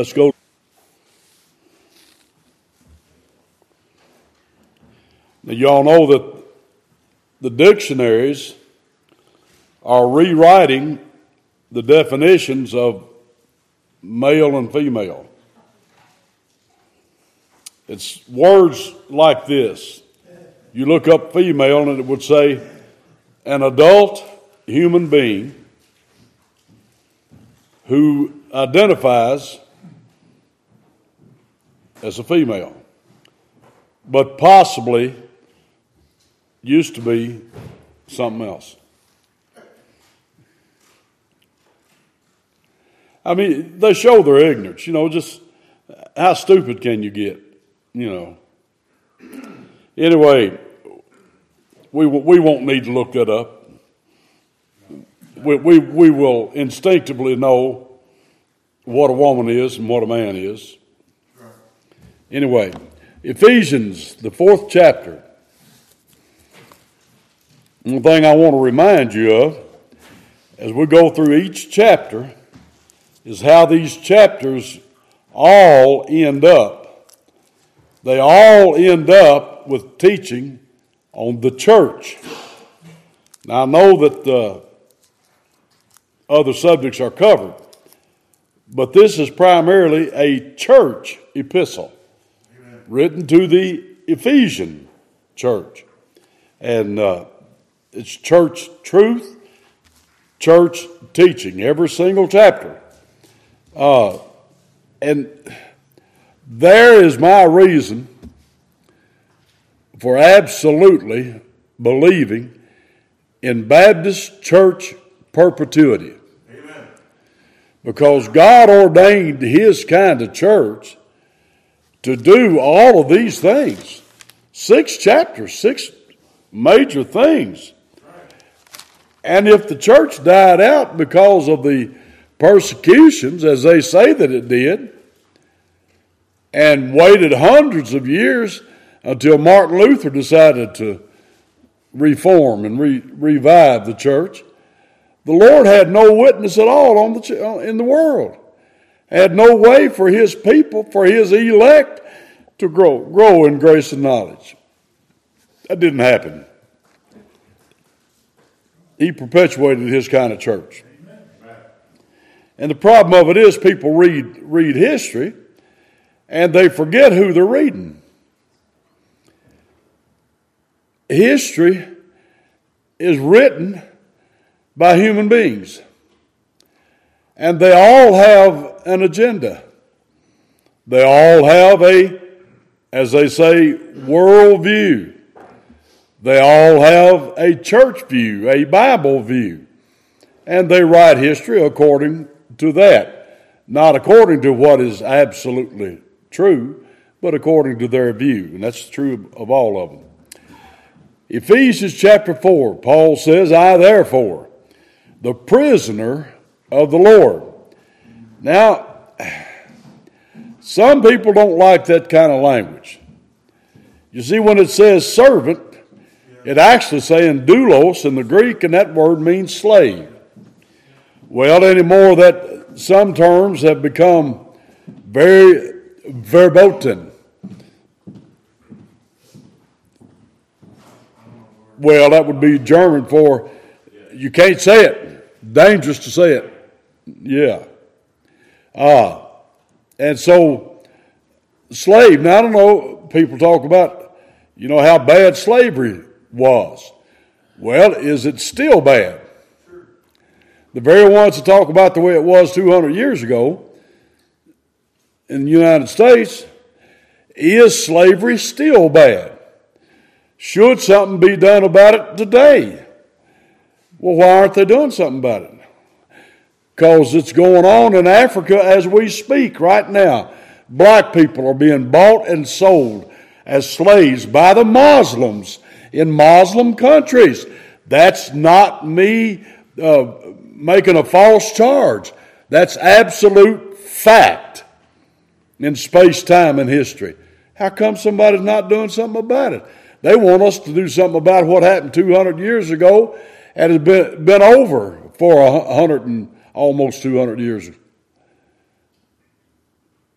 Let's go. Now, y'all know that the dictionaries are rewriting the definitions of male and female. It's words like this. You look up female and it would say an adult human being who identifies as a female, but possibly used to be something else. I mean, they show their ignorance, you know, just how stupid can you get, you know. Anyway, we, we won't need to look that up. We, we, we will instinctively know what a woman is and what a man is. Anyway, Ephesians, the fourth chapter. One thing I want to remind you of as we go through each chapter is how these chapters all end up. They all end up with teaching on the church. Now, I know that uh, other subjects are covered, but this is primarily a church epistle written to the Ephesian church. And uh, it's church truth, church teaching, every single chapter. Uh, and there is my reason for absolutely believing in Baptist church perpetuity. Amen. Because God ordained His kind of church to do all of these things. Six chapters, six major things. And if the church died out because of the persecutions, as they say that it did, and waited hundreds of years until Martin Luther decided to reform and re- revive the church, the Lord had no witness at all on the, uh, in the world had no way for his people, for his elect, to grow, grow in grace and knowledge. That didn't happen. He perpetuated his kind of church. And the problem of it is people read, read history and they forget who they're reading. History is written by human beings. And they all have an agenda. They all have a, as they say, worldview. They all have a church view, a Bible view. And they write history according to that, not according to what is absolutely true, but according to their view. And that's true of all of them. Ephesians chapter 4, Paul says, I therefore, the prisoner of the Lord. Now, some people don't like that kind of language. You see, when it says servant, it actually saying doulos in the Greek, and that word means slave. Well, anymore that some terms have become very verboten. Well, that would be German for you can't say it. Dangerous to say it. Yeah. Ah. And so, slave. Now, I don't know, people talk about, you know, how bad slavery was. Well, is it still bad? The very ones that talk about the way it was 200 years ago in the United States, is slavery still bad? Should something be done about it today? Well, why aren't they doing something about it? Because it's going on in Africa as we speak right now. Black people are being bought and sold as slaves by the Muslims in Muslim countries. That's not me uh, making a false charge. That's absolute fact in space, time, and history. How come somebody's not doing something about it? They want us to do something about what happened 200 years ago and has been, been over for a hundred and almost 200 years.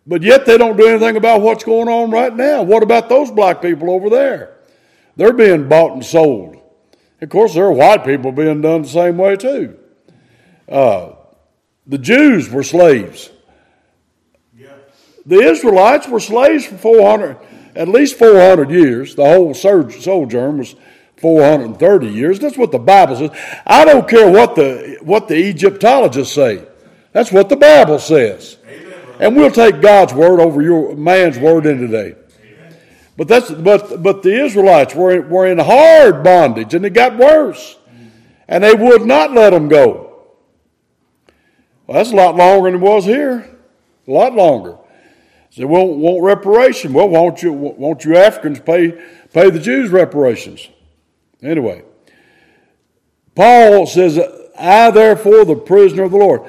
But yet they don't do anything about what's going on right now. What about those black people over there? They're being bought and sold. Of course, there are white people being done the same way too. Uh, the Jews were slaves. The Israelites were slaves for 400, at least 400 years. The whole sojourn was 430 years. That's what the Bible says. I don't care what the, what the Egyptologists say. That's what the Bible says. Amen, and we'll take God's word over your man's word in today. But that's but but the Israelites were were in hard bondage, and it got worse, mm-hmm. and they would not let them go. Well, that's a lot longer than it was here, a lot longer. They won't want reparation. Well, won't you won't you Africans pay pay the Jews reparations? Anyway, Paul says, "I therefore, the prisoner of the Lord."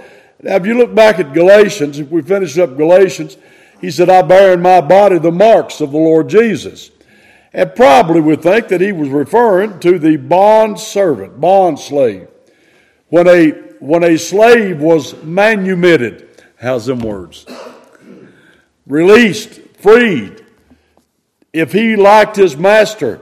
Now, if you look back at Galatians, if we finish up Galatians, he said, I bear in my body the marks of the Lord Jesus. And probably would think that he was referring to the bond servant, bond slave. When a, when a slave was manumitted, how's them words? Released, freed. If he liked his master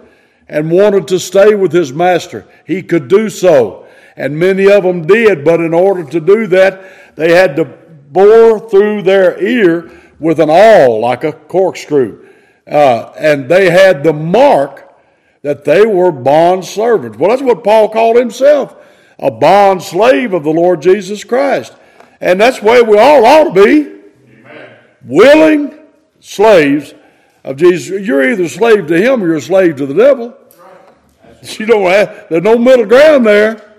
and wanted to stay with his master, he could do so. And many of them did, but in order to do that, they had to bore through their ear with an awl like a corkscrew. Uh, and they had the mark that they were bond servants. Well, that's what Paul called himself a bond slave of the Lord Jesus Christ. And that's the way we all ought to be Amen. willing slaves of Jesus. You're either slave to him or you're a slave to the devil. You don't have, there's no middle ground there.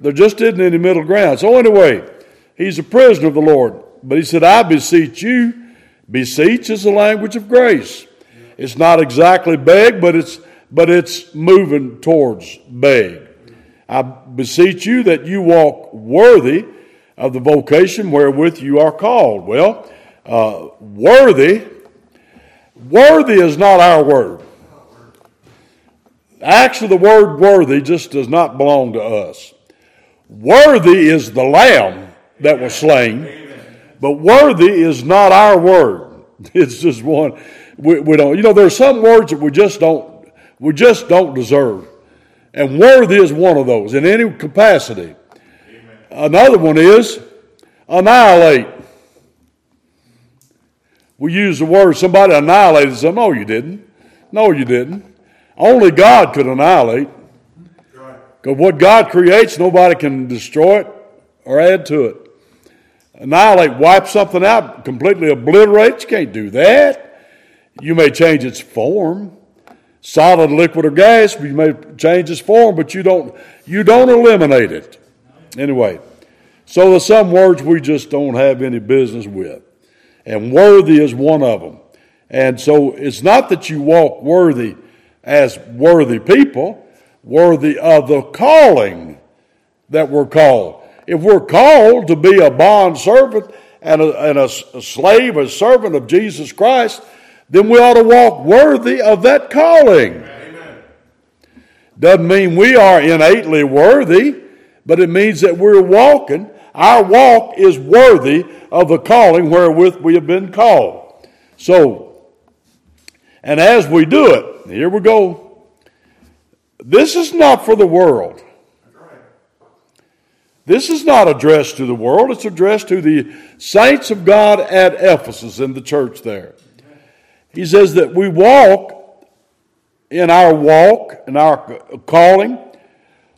There just isn't any middle ground. So, anyway, he's a prisoner of the Lord. But he said, I beseech you, Beseech is the language of grace. It's not exactly beg, but it's but it's moving towards beg. I beseech you that you walk worthy of the vocation wherewith you are called. Well, uh, worthy, worthy is not our word. Actually, the word worthy just does not belong to us. Worthy is the lamb that was slain but worthy is not our word. It's just one we, we don't. You know, there are some words that we just don't we just don't deserve, and worthy is one of those in any capacity. Amen. Another one is annihilate. We use the word somebody annihilated something. No, you didn't. No, you didn't. Only God could annihilate. Because what God creates, nobody can destroy it or add to it annihilate, wipe something out, completely obliterate. You can't do that. You may change its form, solid, liquid, or gas. You may change its form, but you don't you don't eliminate it. Anyway, so there's some words we just don't have any business with, and worthy is one of them. And so it's not that you walk worthy as worthy people, worthy of the calling that we're called if we're called to be a bond servant and a, and a, slave, a servant of Jesus Christ, then we ought to walk worthy of that calling. Amen. Doesn't mean we are innately worthy, but it means that we're walking. Our walk is worthy of the calling wherewith we have been called. So, and as we do it, here we go. This is not for the world. This is not addressed to the world, it's addressed to the saints of God at Ephesus in the church there. He says that we walk in our walk, in our calling,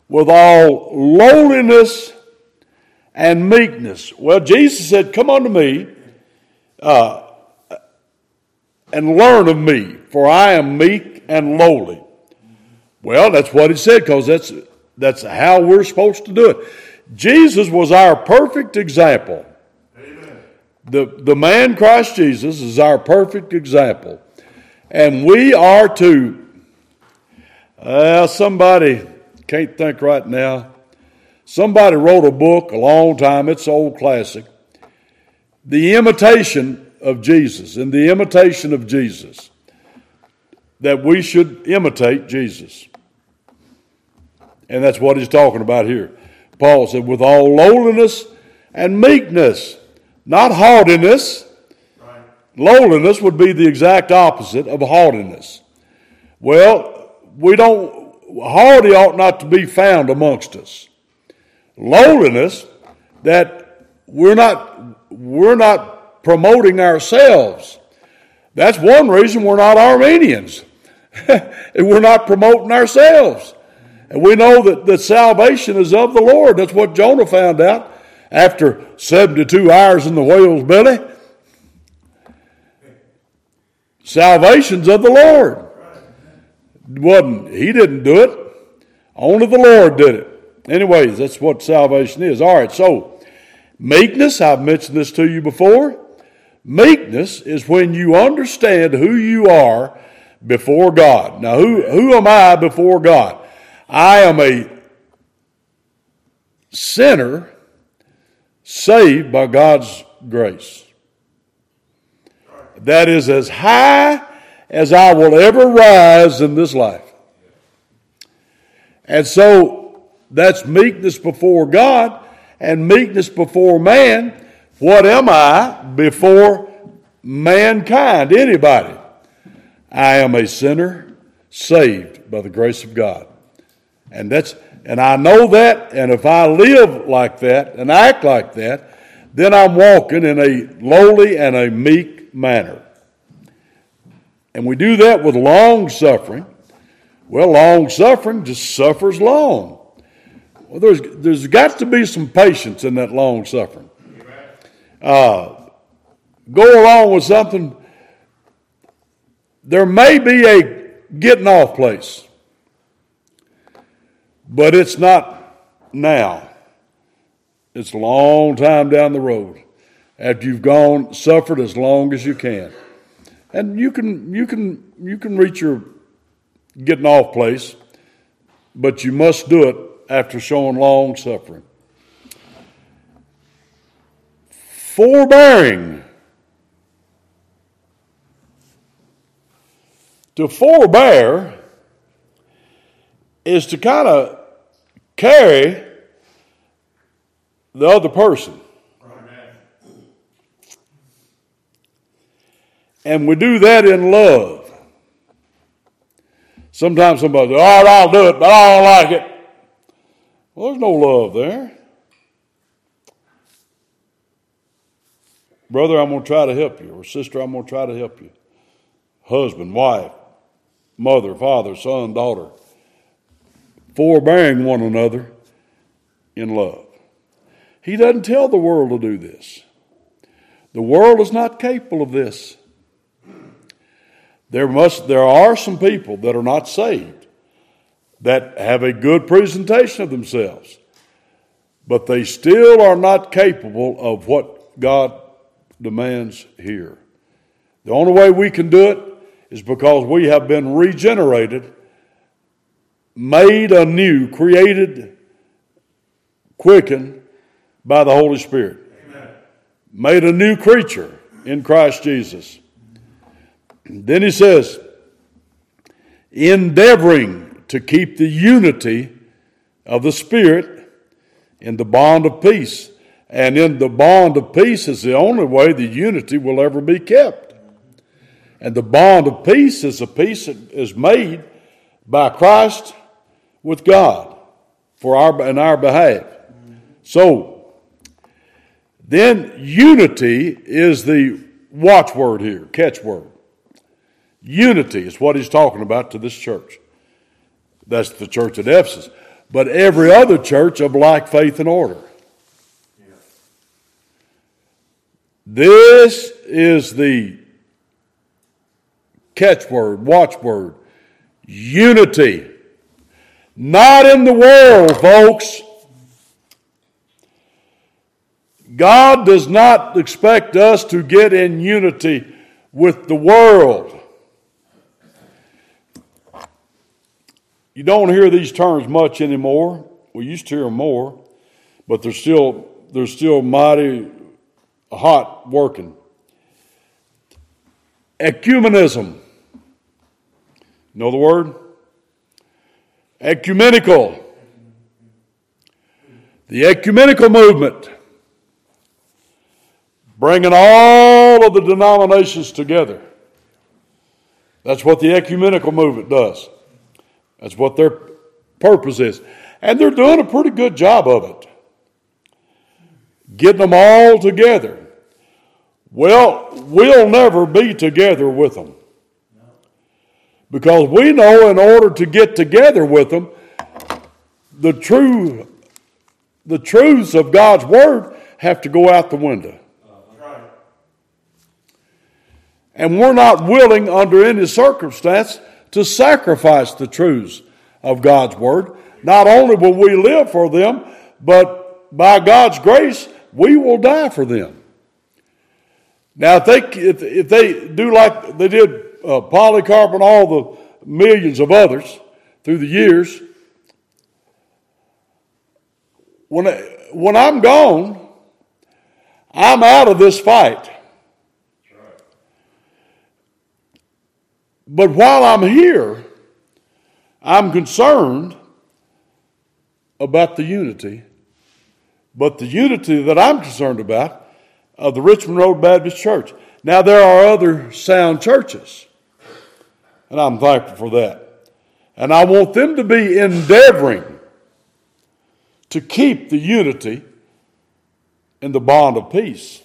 with all lowliness and meekness. Well, Jesus said, Come unto me uh, and learn of me, for I am meek and lowly. Well, that's what he said, because that's, that's how we're supposed to do it. Jesus was our perfect example. Amen. The, the man Christ Jesus is our perfect example. And we are to, uh, somebody, can't think right now, somebody wrote a book a long time, it's an old classic, The Imitation of Jesus, and the imitation of Jesus, that we should imitate Jesus. And that's what he's talking about here. Paul said, with all lowliness and meekness, not haughtiness, right. Lowliness would be the exact opposite of haughtiness. Well, we don't, haughty ought not to be found amongst us. Lowliness, that we're not, we're not promoting ourselves. That's one reason we're not Arminians. we're not promoting ourselves. And we know that, that salvation is of the Lord. That's what Jonah found out after 72 hours in the whale's belly. Salvation's of the Lord. Wasn't he didn't do it. Only the Lord did it. Anyways, that's what salvation is. All right, so meekness, I've mentioned this to you before. Meekness is when you understand who you are before God. Now, who, who am I before God? I am a sinner saved by God's grace that is as high as I will ever rise in this life. And so that's meekness before God and meekness before man. What am I before mankind? Anybody? I am a sinner saved by the grace of God. And that's and I know that, and if I live like that and act like that, then I'm walking in a lowly and a meek manner. And we do that with long suffering. Well, long suffering just suffers long. Well, there's, there's got to be some patience in that long suffering. Uh, go along with something. There may be a getting off place, but it's not now. It's a long time down the road after you've gone suffered as long as you can. And you can you can you can reach your getting off place, but you must do it after showing long suffering. Forbearing. To forbear is to kind of carry the other person. And we do that in love. Sometimes somebody says, All right, I'll do it, but I don't like it. Well, there's no love there. Brother, I'm going to try to help you. Or sister, I'm going to try to help you. Husband, wife, mother, father, son, daughter. Forbearing one another in love. He doesn't tell the world to do this. The world is not capable of this. There must there are some people that are not saved that have a good presentation of themselves, but they still are not capable of what God demands here. The only way we can do it is because we have been regenerated, made anew, created, quickened by the Holy Spirit. Amen. Made a new creature in Christ Jesus. Then he says, endeavoring to keep the unity of the Spirit in the bond of peace. And in the bond of peace is the only way the unity will ever be kept. And the bond of peace is a peace that is made by Christ with God for our in our behalf. So then unity is the watchword here, catchword. Unity is what he's talking about to this church. That's the church at Ephesus. But every other church of like faith and order. This is the catchword, watchword. Unity. Not in the world, folks. God does not expect us to get in unity with the world. You don't hear these terms much anymore. We used to hear them more, but they're still they're still mighty hot working. Ecumenism. Know the word? Ecumenical. The ecumenical movement. bringing all of the denominations together. That's what the ecumenical movement does. That's what their purpose is. And they're doing a pretty good job of it. Getting them all together. Well, we'll never be together with them. Because we know in order to get together with them, the true the truths of God's word have to go out the window. And we're not willing under any circumstance to sacrifice the truths of God's word. Not only will we live for them, but by God's grace, we will die for them. Now, if they, if, if they do like they did uh, Polycarp and all the millions of others through the years, when, when I'm gone, I'm out of this fight. But while I'm here, I'm concerned about the unity. But the unity that I'm concerned about of the Richmond Road Baptist Church. Now, there are other sound churches, and I'm thankful for that. And I want them to be endeavoring to keep the unity and the bond of peace.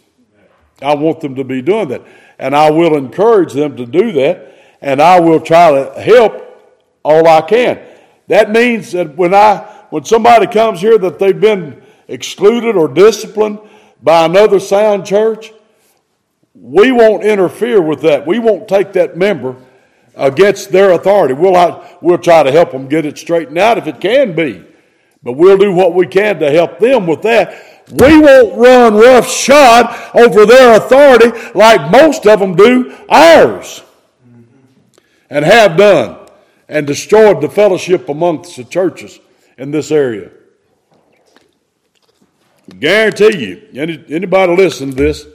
I want them to be doing that. And I will encourage them to do that, and I will try to help all I can. That means that when I when somebody comes here that they've been excluded or disciplined by another sound church, we won't interfere with that. We won't take that member against their authority. We'll, we'll try to help them get it straightened out if it can be. But we'll do what we can to help them with that. We won't run roughshod over their authority like most of them do ours and have done and destroyed the fellowship amongst the churches in this area. Guarantee you, any, anybody listen to this,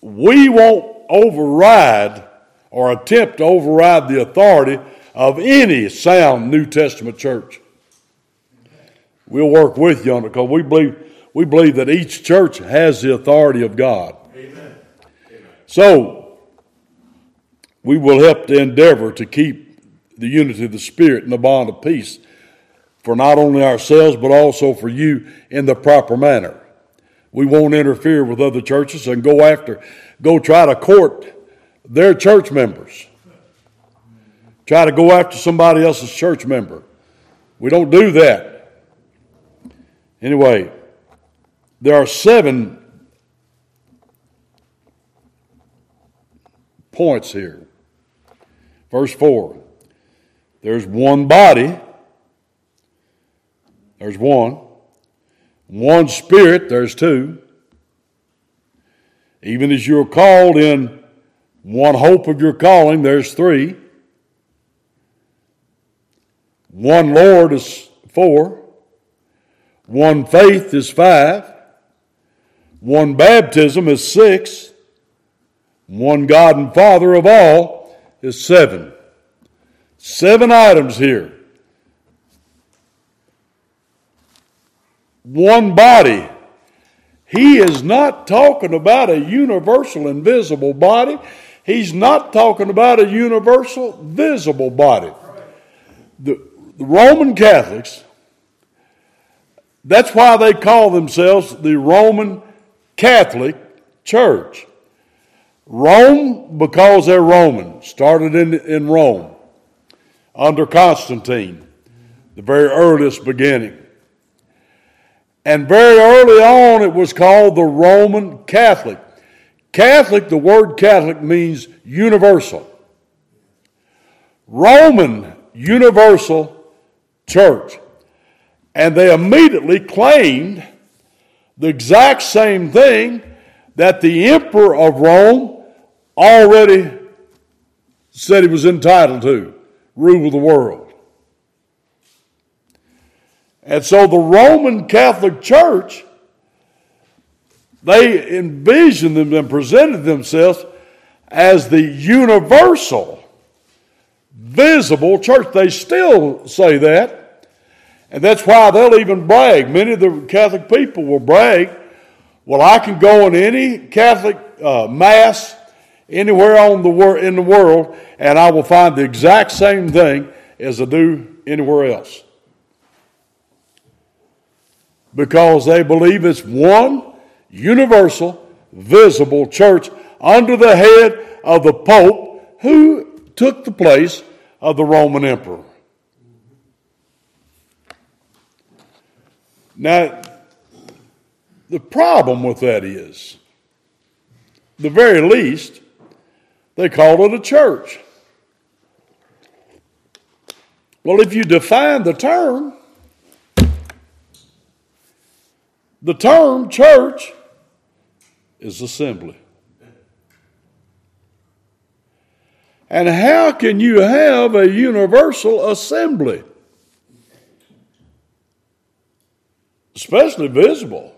we won't override or attempt to override the authority of any sound New Testament church. We'll work with you on it because we believe, we believe that each church has the authority of God. Amen. So, we will help to endeavor to keep the unity of the Spirit and the bond of peace for not only ourselves but also for you in the proper manner. We won't interfere with other churches and go after, go try to court their church members. Try to go after somebody else's church member. We don't do that. Anyway, there are seven points here. Verse 4 there's one body, there's one. One spirit, there's two. Even as you're called in one hope of your calling, there's three. One Lord is four. One faith is five. One baptism is six. One God and Father of all is seven. Seven items here. One body. He is not talking about a universal invisible body. He's not talking about a universal visible body. The, the Roman Catholics that's why they call themselves the Roman Catholic Church. Rome, because they're Roman, started in, in Rome under Constantine, the very earliest beginning. And very early on, it was called the Roman Catholic. Catholic, the word Catholic means universal. Roman Universal Church. And they immediately claimed the exact same thing that the emperor of Rome already said he was entitled to rule the world. And so the Roman Catholic Church, they envisioned them and presented themselves as the universal, visible church. They still say that. And that's why they'll even brag. Many of the Catholic people will brag, Well, I can go in any Catholic uh, mass anywhere on the wor- in the world, and I will find the exact same thing as I do anywhere else. Because they believe it's one universal, visible church under the head of the Pope who took the place of the Roman Emperor. Now, the problem with that is, the very least, they call it a church. Well, if you define the term, the term church is assembly. And how can you have a universal assembly? Especially visible.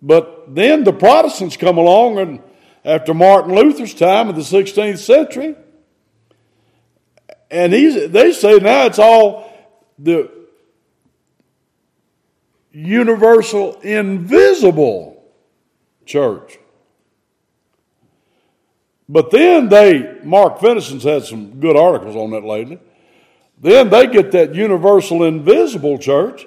But then the Protestants come along and after Martin Luther's time in the 16th century, and they say now it's all the universal invisible church. But then they, Mark Fenison's had some good articles on that lately. Then they get that universal invisible church,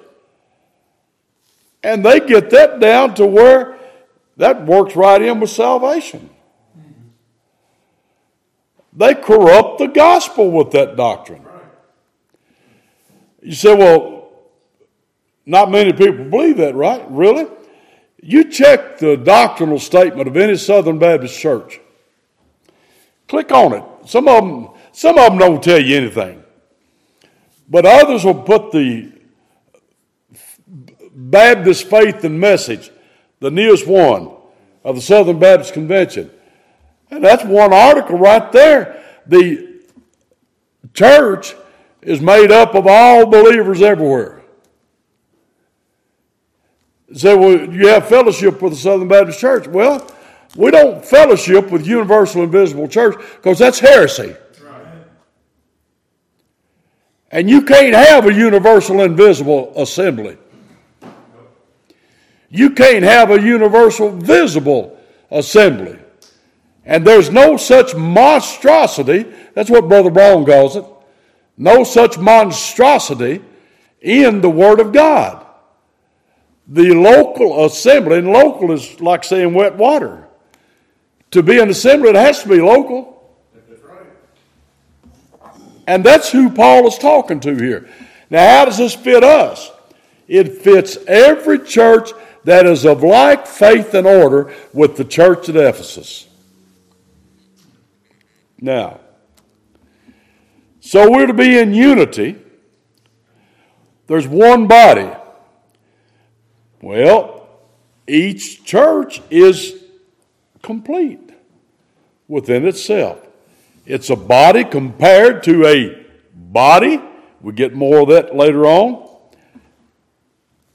and they get that down to where that works right in with salvation. They corrupt the gospel with that doctrine. You say, well, not many people believe that, right? Really? You check the doctrinal statement of any Southern Baptist church. Click on it. Some of them, some of them don't tell you anything. But others will put the Baptist faith and message the newest one of the Southern Baptist Convention. And that's one article right there. The church is made up of all believers everywhere. Say, well, you have fellowship with the Southern Baptist Church. Well, we don't fellowship with Universal Invisible Church because that's heresy. And you can't have a universal invisible assembly. You can't have a universal visible assembly. And there's no such monstrosity, that's what Brother Brown calls it, no such monstrosity in the Word of God. The local assembly, and local is like saying wet water. To be an assembly, it has to be local. And that's who Paul is talking to here. Now, how does this fit us? It fits every church that is of like faith and order with the church at Ephesus. Now, so we're to be in unity. There's one body. Well, each church is complete within itself. It's a body compared to a body. We get more of that later on.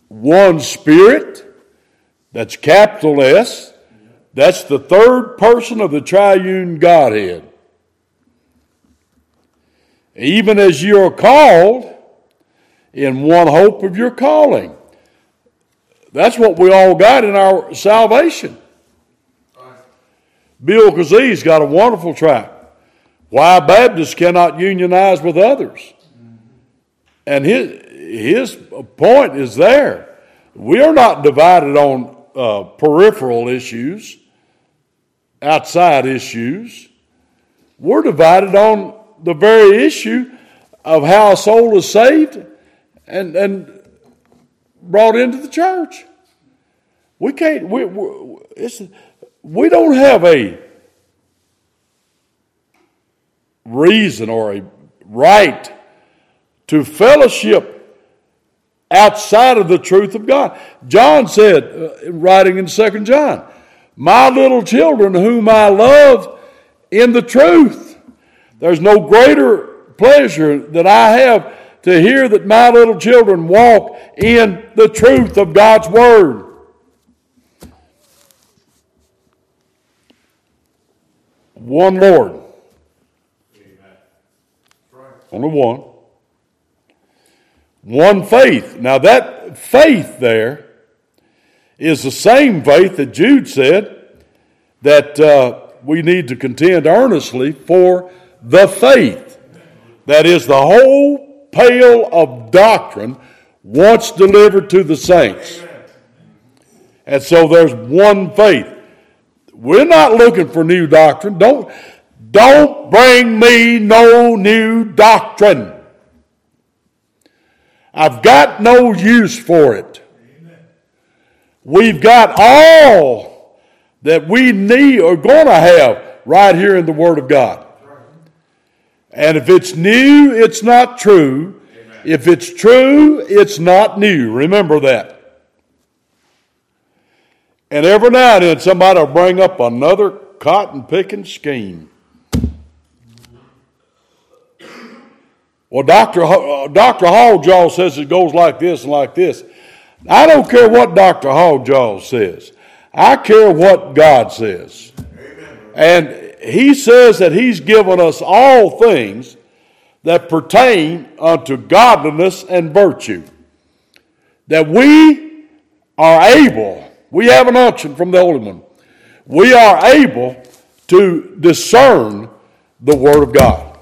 One spirit, that's capital S. That's the third person of the triune Godhead. Even as you are called in one hope of your calling. That's what we all got in our salvation. Bill Kazee's got a wonderful track. Why Baptists cannot unionize with others. And his, his point is there. We are not divided on uh, peripheral issues, outside issues. We're divided on the very issue of how a soul is saved and, and brought into the church. We can't, we, we, we don't have a reason or a right to fellowship outside of the truth of God. John said, uh, writing in Second John, My little children, whom I love in the truth. There's no greater pleasure that I have to hear that my little children walk in the truth of God's Word. One Lord. Only one. One faith. Now, that faith there is the same faith that Jude said that uh, we need to contend earnestly for the faith. That is the whole pail of doctrine once delivered to the saints. And so there's one faith. We're not looking for new doctrine. Don't, don't bring me no new doctrine. I've got no use for it. We've got all that we need or going to have right here in the Word of God. And if it's new, it's not true. If it's true, it's not new. Remember that. And every now and then somebody will bring up another cotton picking scheme. Well, Dr. Dr. Halljaw says it goes like this and like this. I don't care what Dr. Halljaw says. I care what God says. And he says that he's given us all things that pertain unto godliness and virtue. That we are able, we have an unction from the Holy One, we are able to discern the Word of God.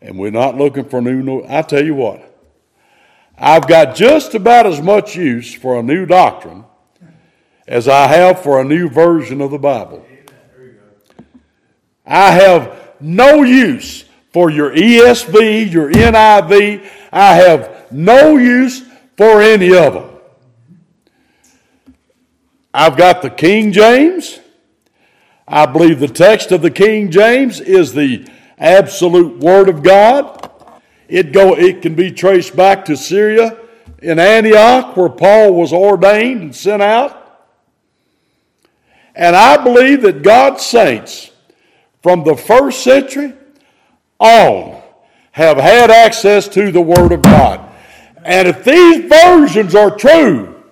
And we're not looking for new, I tell you what, I've got just about as much use for a new doctrine as I have for a new version of the Bible. I have no use for your ESV, your NIV. I have no use for any of them. I've got the King James. I believe the text of the King James is the absolute Word of God. It, go, it can be traced back to Syria in Antioch, where Paul was ordained and sent out. And I believe that God's saints from the first century on have had access to the Word of God. And if these versions are true,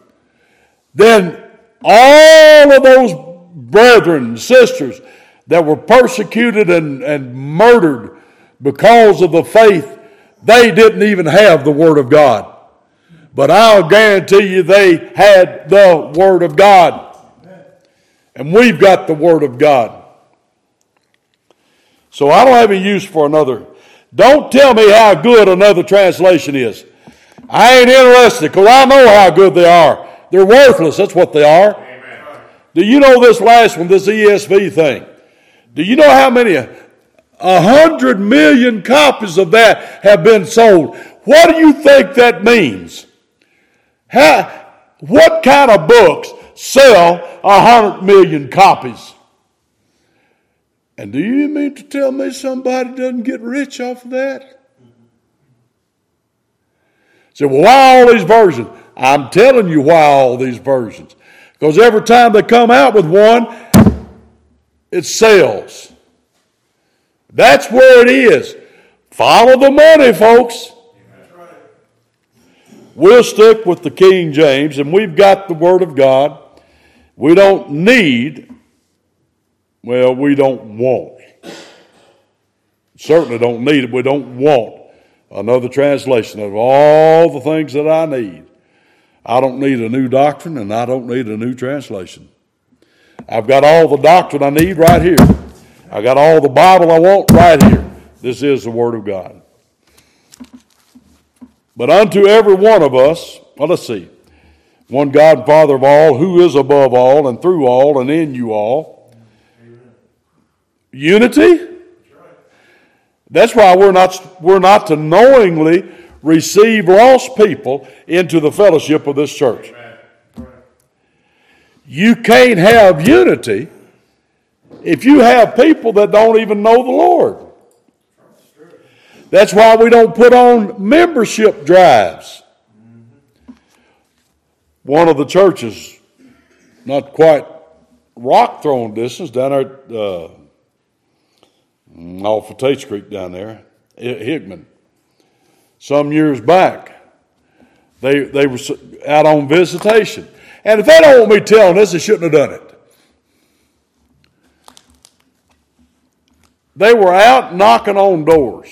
then all of those brethren and sisters that were persecuted and, and murdered because of the faith they didn't even have the Word of God. But I'll guarantee you they had the Word of God. And we've got the Word of God. So I don't have a use for another. Don't tell me how good another translation is. I ain't interested because I know how good they are. They're worthless. That's what they are. Amen. Do you know this last one, this ESV thing? Do you know how many a hundred million copies of that have been sold. What do you think that means? How, what kind of books sell a hundred million copies? And do you mean to tell me somebody doesn't get rich off of that? Say, well, why all these versions? I'm telling you why all these versions. Because every time they come out with one, it sells. That's where it is. Follow the money, folks. We'll stick with the King James, and we've got the Word of God. We don't need, well, we don't want. Certainly don't need it. We don't want another translation of all the things that I need. I don't need a new doctrine, and I don't need a new translation. I've got all the doctrine I need right here. I got all the Bible I want right here. This is the Word of God. But unto every one of us, well, let's see. One God and Father of all, who is above all and through all and in you all. Unity? That's why we're not, we're not to knowingly receive lost people into the fellowship of this church. You can't have unity if you have people that don't even know the Lord. That's why we don't put on membership drives. One of the churches, not quite rock throwing distance, down there uh, off of Tate Creek down there, Hickman. Some years back, they, they were out on visitation. And if they don't want me telling this, they shouldn't have done it. They were out knocking on doors,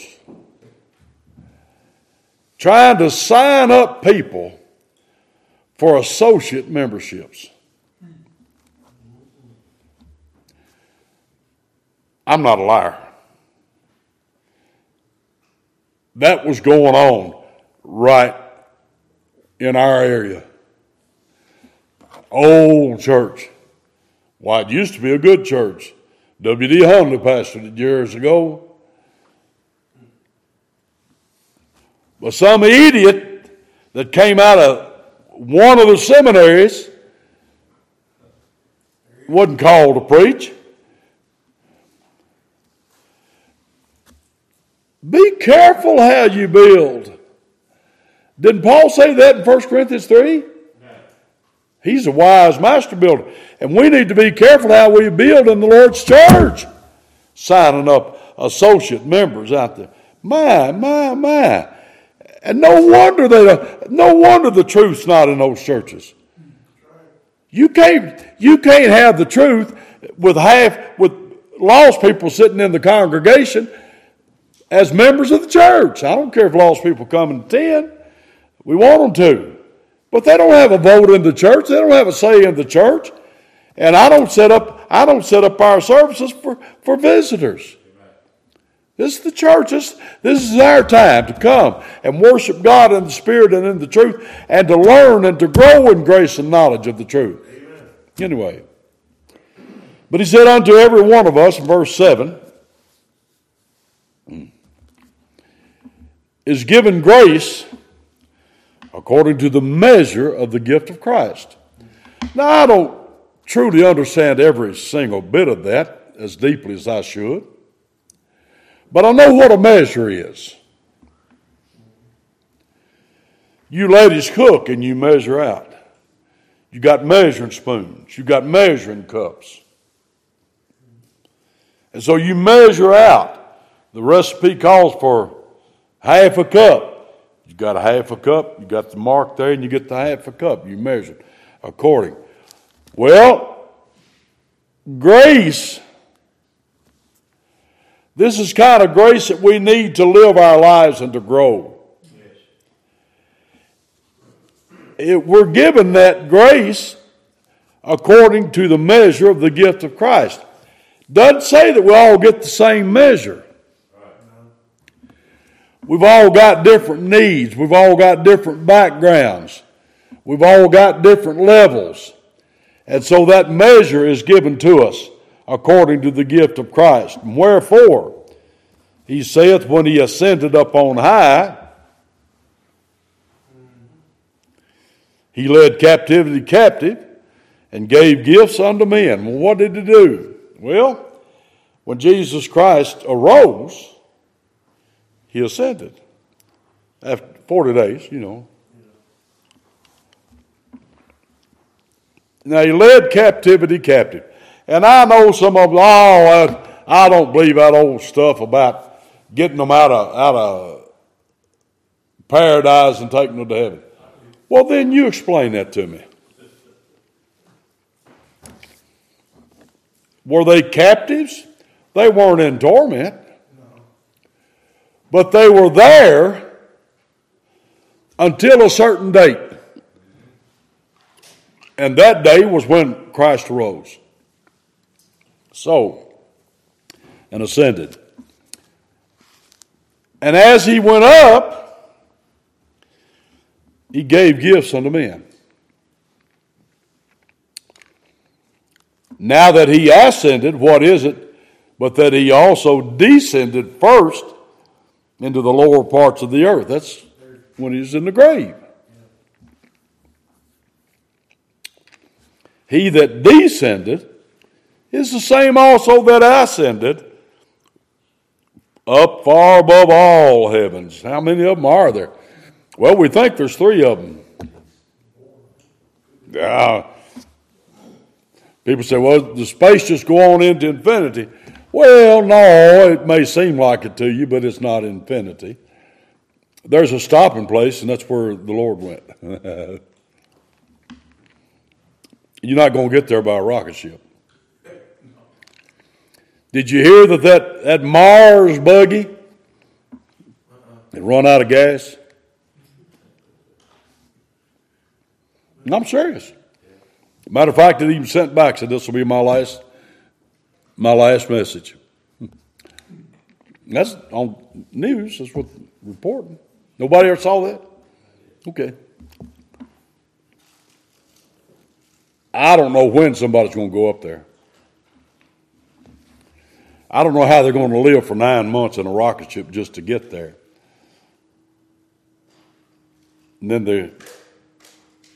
trying to sign up people for associate memberships. I'm not a liar. That was going on right in our area. Old church. Why, it used to be a good church. W.D. Hundley pastored it years ago. But some idiot that came out of one of the seminaries wasn't called to preach. Be careful how you build. Didn't Paul say that in 1 Corinthians 3? He's a wise master builder. And we need to be careful how we build in the Lord's church. Signing up associate members out there. My, my, my. And no wonder that no wonder the truth's not in those churches. You can't you can't have the truth with half with lost people sitting in the congregation as members of the church. I don't care if lost people come and attend. We want them to. But they don't have a vote in the church. They don't have a say in the church. And I don't set up, I don't set up our services for, for visitors. This is the church. This, this is our time to come and worship God in the Spirit and in the truth and to learn and to grow in grace and knowledge of the truth. Amen. Anyway. But he said unto every one of us, verse 7, hmm, is given grace according to the measure of the gift of Christ. Now, I don't truly understand every single bit of that as deeply as I should, but I know what a measure is. You ladies cook and you measure out. You got measuring spoons, you got measuring cups. And so you measure out. The recipe calls for half a cup you got a half a cup, you got the mark there, and you get the half a cup. You measure according. Well, grace. This is kind of grace that we need to live our lives and to grow. It, we're given that grace according to the measure of the gift of Christ. Doesn't say that we all get the same measure. We've all got different needs. We've all got different backgrounds. We've all got different levels. And so that measure is given to us according to the gift of Christ. Wherefore, he saith, when he ascended up on high, he led captivity captive and gave gifts unto men. Well, what did he do? Well, when Jesus Christ arose, he ascended after 40 days, you know. Now, he led captivity captive. And I know some of them, oh, I, don't believe that old stuff about getting them out of, out of paradise and taking them to heaven. Well, then you explain that to me. Were they captives? They weren't in torment. But they were there until a certain date. And that day was when Christ arose. So, and ascended. And as he went up, he gave gifts unto men. Now that he ascended, what is it? But that he also descended first into the lower parts of the earth. That's when he's in the grave. He that descended is the same also that ascended up far above all heavens. How many of them are there? Well, we think there's three of them. Yeah. People say, well, the space just go on into infinity. Well, no, it may seem like it to you, but it's not infinity. There's a stopping place, and that's where the Lord went. You're not going to get there by a rocket ship. Did you hear that that, that Mars buggy had run out of gas? And I'm serious. Matter of fact, it even sent back said this will be my last my last message. That's on news. That's what reporting. Nobody ever saw that. Okay. I don't know when somebody's going to go up there. I don't know how they're going to live for nine months in a rocket ship just to get there. And then they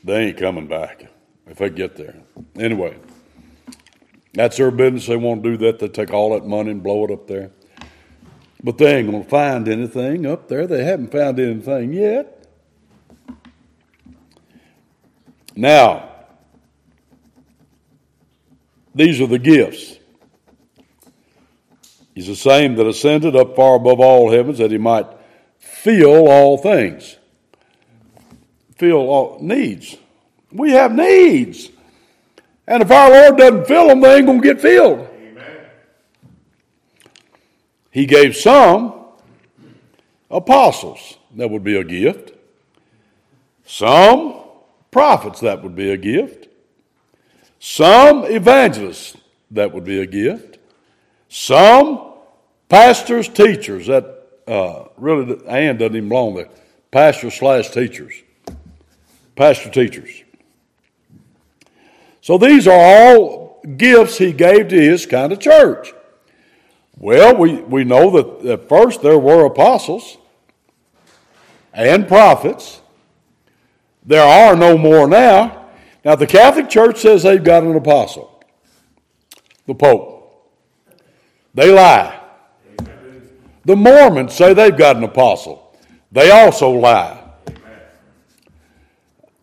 they ain't coming back if they get there. Anyway, that's their business. They won't do that. They take all that money and blow it up there. But they ain't going to find anything up there. They haven't found anything yet. Now, these are the gifts. He's the same that ascended up far above all heavens that he might fill all things. Fill all needs. We have needs. And if our Lord doesn't fill them, they ain't going to get filled. Amen. He gave some apostles. That would be a gift. Some prophets. That would be a gift. Some evangelists. That would be a gift. Some pastors, teachers. That uh, really, and doesn't even belong there. Pastors slash teachers. Pastor teachers. So these are all gifts he gave to his kind of church. Well, we, we know that at first there were apostles and prophets. There are no more now. Now, the Catholic Church says they've got an apostle, the Pope. They lie. The Mormons say they've got an apostle. They also lie.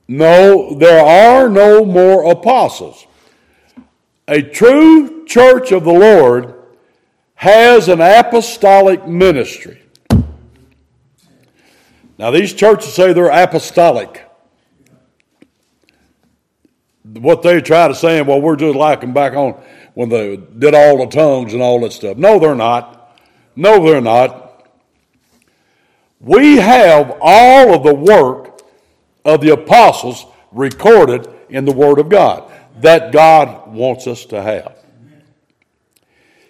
No, there are no more apostles. A true church of the Lord has an apostolic ministry. Now, these churches say they're apostolic. What they try to say, well, we're just like them back on when they did all the tongues and all that stuff. No, they're not. No, they're not. We have all of the work of the apostles recorded in the Word of God that God wants us to have.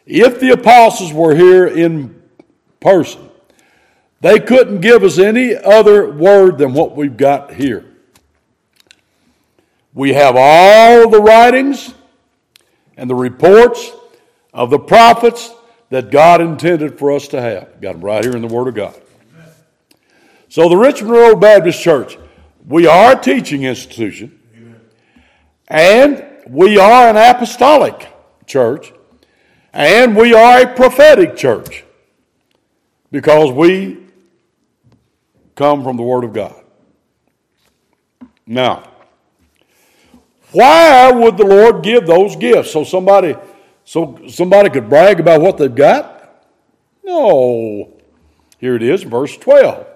If the apostles were here in person, they couldn't give us any other word than what we've got here. We have all the writings and the reports of the prophets that God intended for us to have. Got them right here in the Word of God. So the Richmond Road Baptist Church we are a teaching institution, and we are an apostolic church, and we are a prophetic church because we come from the Word of God. Now, why would the Lord give those gifts? So somebody, so somebody could brag about what they've got? No. Here it is, verse 12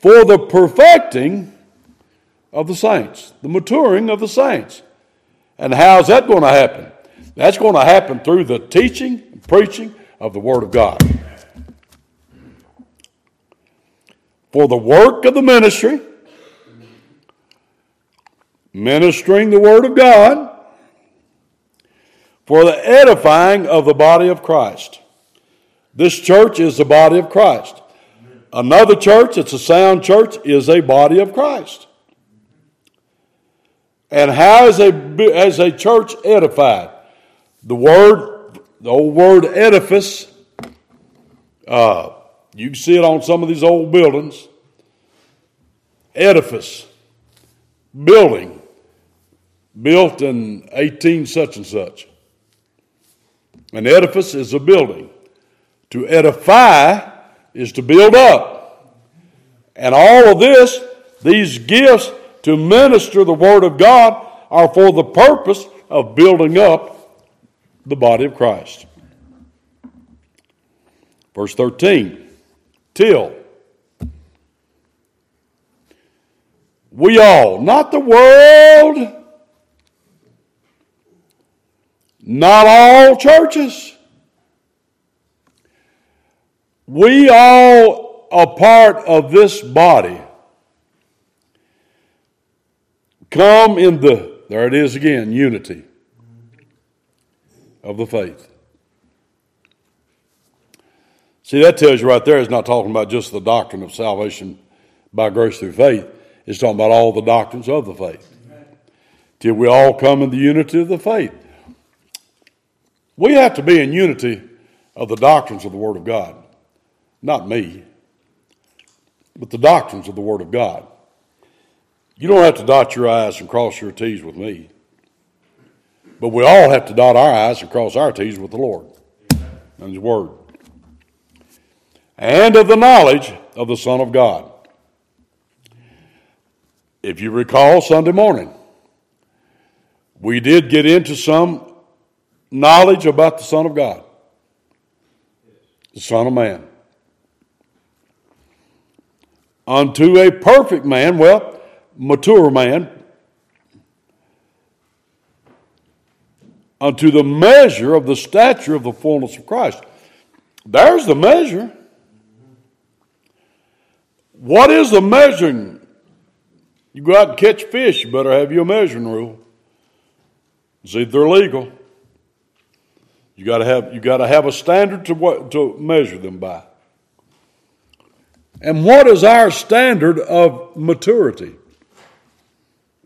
for the perfecting of the saints, the maturing of the saints. And how's that going to happen? That's going to happen through the teaching and preaching of the Word of God. For the work of the ministry, ministering the Word of God, for the edifying of the body of Christ. This church is the body of Christ. Another church, it's a sound church, is a body of Christ. And how is a, is a church edified? The word, the old word edifice, uh, you can see it on some of these old buildings. Edifice, building, built in 18 such and such. An edifice is a building. To edify is to build up. And all of this, these gifts to minister the Word of God, are for the purpose of building up the body of Christ. Verse 13 Till we all, not the world, not all churches, we all are part of this body come in the, there it is again, unity of the faith. See, that tells you right there, it's not talking about just the doctrine of salvation by grace through faith. It's talking about all the doctrines of the faith. Till we all come in the unity of the faith. We have to be in unity of the doctrines of the Word of God. Not me, but the doctrines of the Word of God. You don't have to dot your I's and cross your T's with me. But we all have to dot our I's and cross our T's with the Lord and His Word. And of the knowledge of the Son of God. If you recall Sunday morning, we did get into some knowledge about the Son of God, the Son of Man. Unto a perfect man, well, mature man, unto the measure of the stature of the fullness of Christ. There's the measure. What is the measuring? You go out and catch fish, you better have your measuring rule. See if they're legal. You got to have you got to have a standard to what to measure them by. And what is our standard of maturity?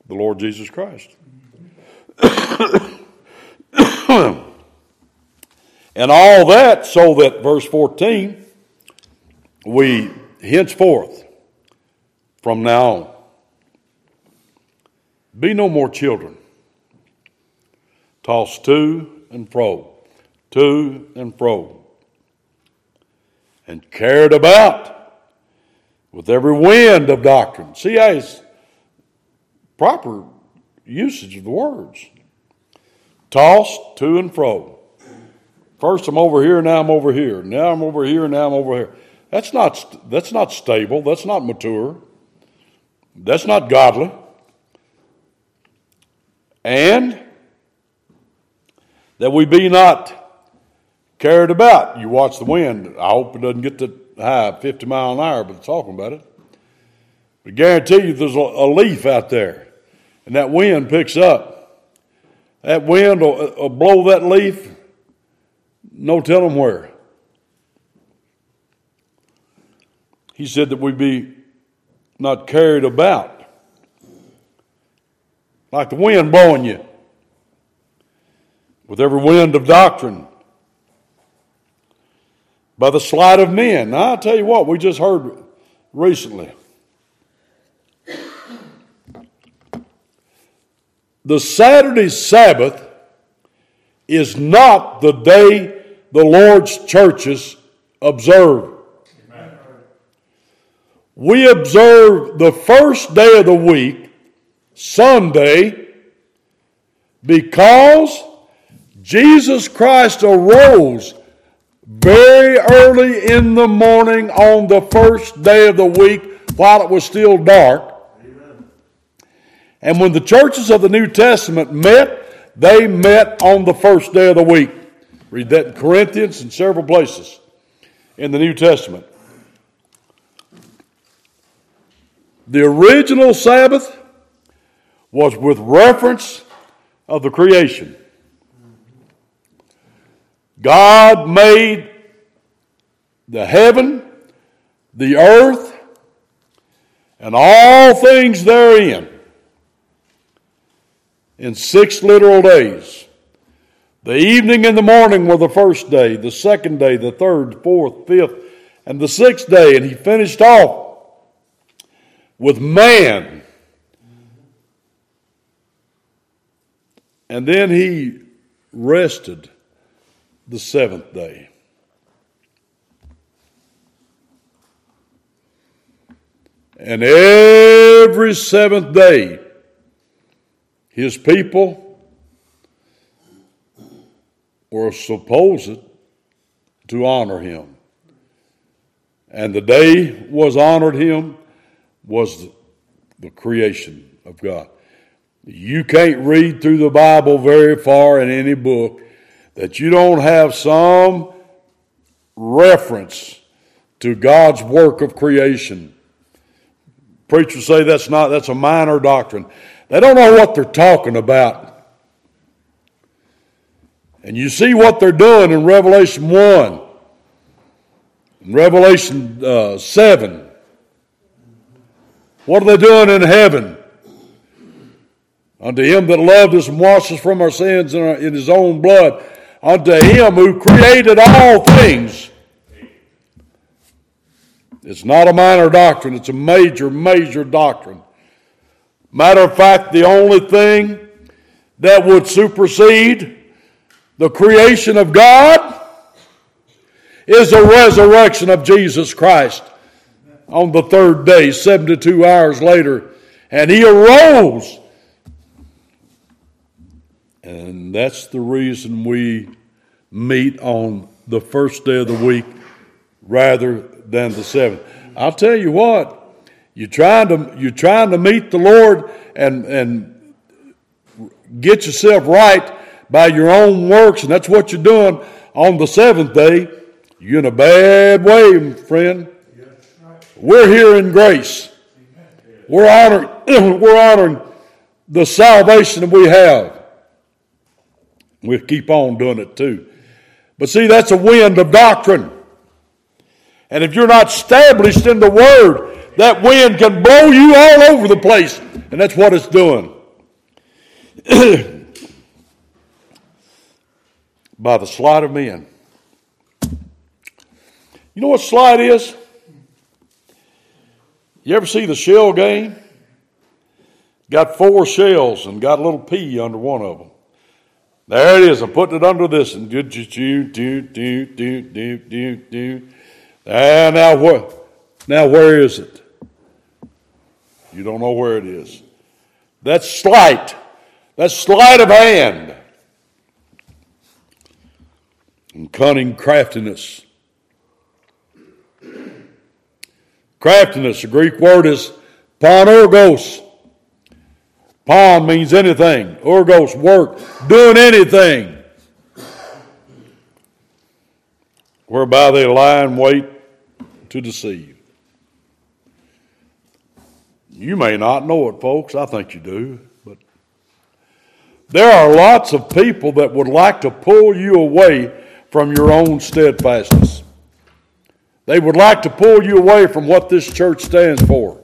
The Lord Jesus Christ. and all that so that verse 14 we henceforth from now on be no more children tossed to and fro to and fro and carried about with every wind of doctrine see how it's proper usage of the words tossed to and fro first i'm over here now i'm over here now i'm over here now i'm over here that's not, that's not stable. That's not mature. That's not godly. And that we be not carried about. You watch the wind. I hope it doesn't get to high 50 mile an hour, but talking about it. But guarantee you there's a, leaf out there, and that wind picks up. That wind will, uh, will blow that leaf, no telling where. He said that we be not carried about like the wind blowing you with every wind of doctrine by the sleight of men. Now, I'll tell you what, we just heard recently. The Saturday Sabbath is not the day the Lord's churches observe. We observe the first day of the week, Sunday, because Jesus Christ arose very early in the morning on the first day of the week while it was still dark. And when the churches of the New Testament met, they met on the first day of the week. Read that in Corinthians and several places in the New Testament. The original Sabbath was with reference of the creation. God made the heaven, the earth, and all things therein in six literal days. The evening and the morning were the first day, the second day, the third, fourth, fifth, and the sixth day, and he finished off with man. And then he rested the seventh day. And every seventh day, his people were supposed to honor him. And the day was honored him was the creation of God. You can't read through the Bible very far in any book that you don't have some reference to God's work of creation. Preachers say that's not that's a minor doctrine. They don't know what they're talking about. And you see what they're doing in Revelation 1, in Revelation uh, 7. What are they doing in heaven? Unto him that loved us and washed us from our sins in, our, in his own blood, unto him who created all things. It's not a minor doctrine, it's a major, major doctrine. Matter of fact, the only thing that would supersede the creation of God is the resurrection of Jesus Christ on the third day, 72 hours later. And he arose and that's the reason we meet on the first day of the week rather than the seventh. I'll tell you what, you're trying to, you're trying to meet the Lord and, and get yourself right by your own works, and that's what you're doing on the seventh day. You're in a bad way, friend. We're here in grace. We're honoring, we're honoring the salvation that we have. We'll keep on doing it too. But see, that's a wind of doctrine. And if you're not established in the Word, that wind can blow you all over the place. And that's what it's doing. By the sleight of men. You know what sleight is? You ever see the shell game? Got four shells and got a little pea under one of them. There it is. I'm putting it under this and do do do do do do do do. And ah, now what? Now where is it? You don't know where it is. That's sleight. That's sleight of hand. And cunning craftiness. Craftiness, the Greek word is panorgos. Pawn means anything. Orgos, work, doing anything. Whereby they lie and wait to deceive. You may not know it, folks. I think you do. But there are lots of people that would like to pull you away from your own steadfastness. They would like to pull you away from what this church stands for.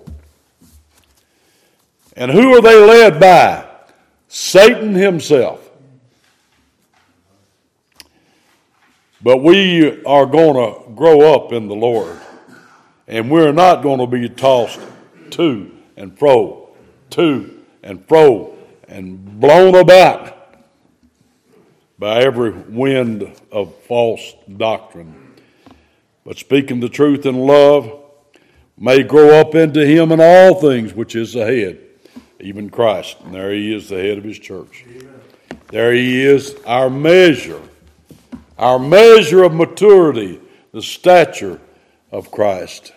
And who are they led by? Satan himself. But we are going to grow up in the Lord. And we're not going to be tossed to and fro, to and fro, and blown about by every wind of false doctrine. But speaking the truth in love may grow up into Him in all things, which is the head even Christ. And there he is, the head of his church. There he is, our measure, our measure of maturity, the stature of Christ.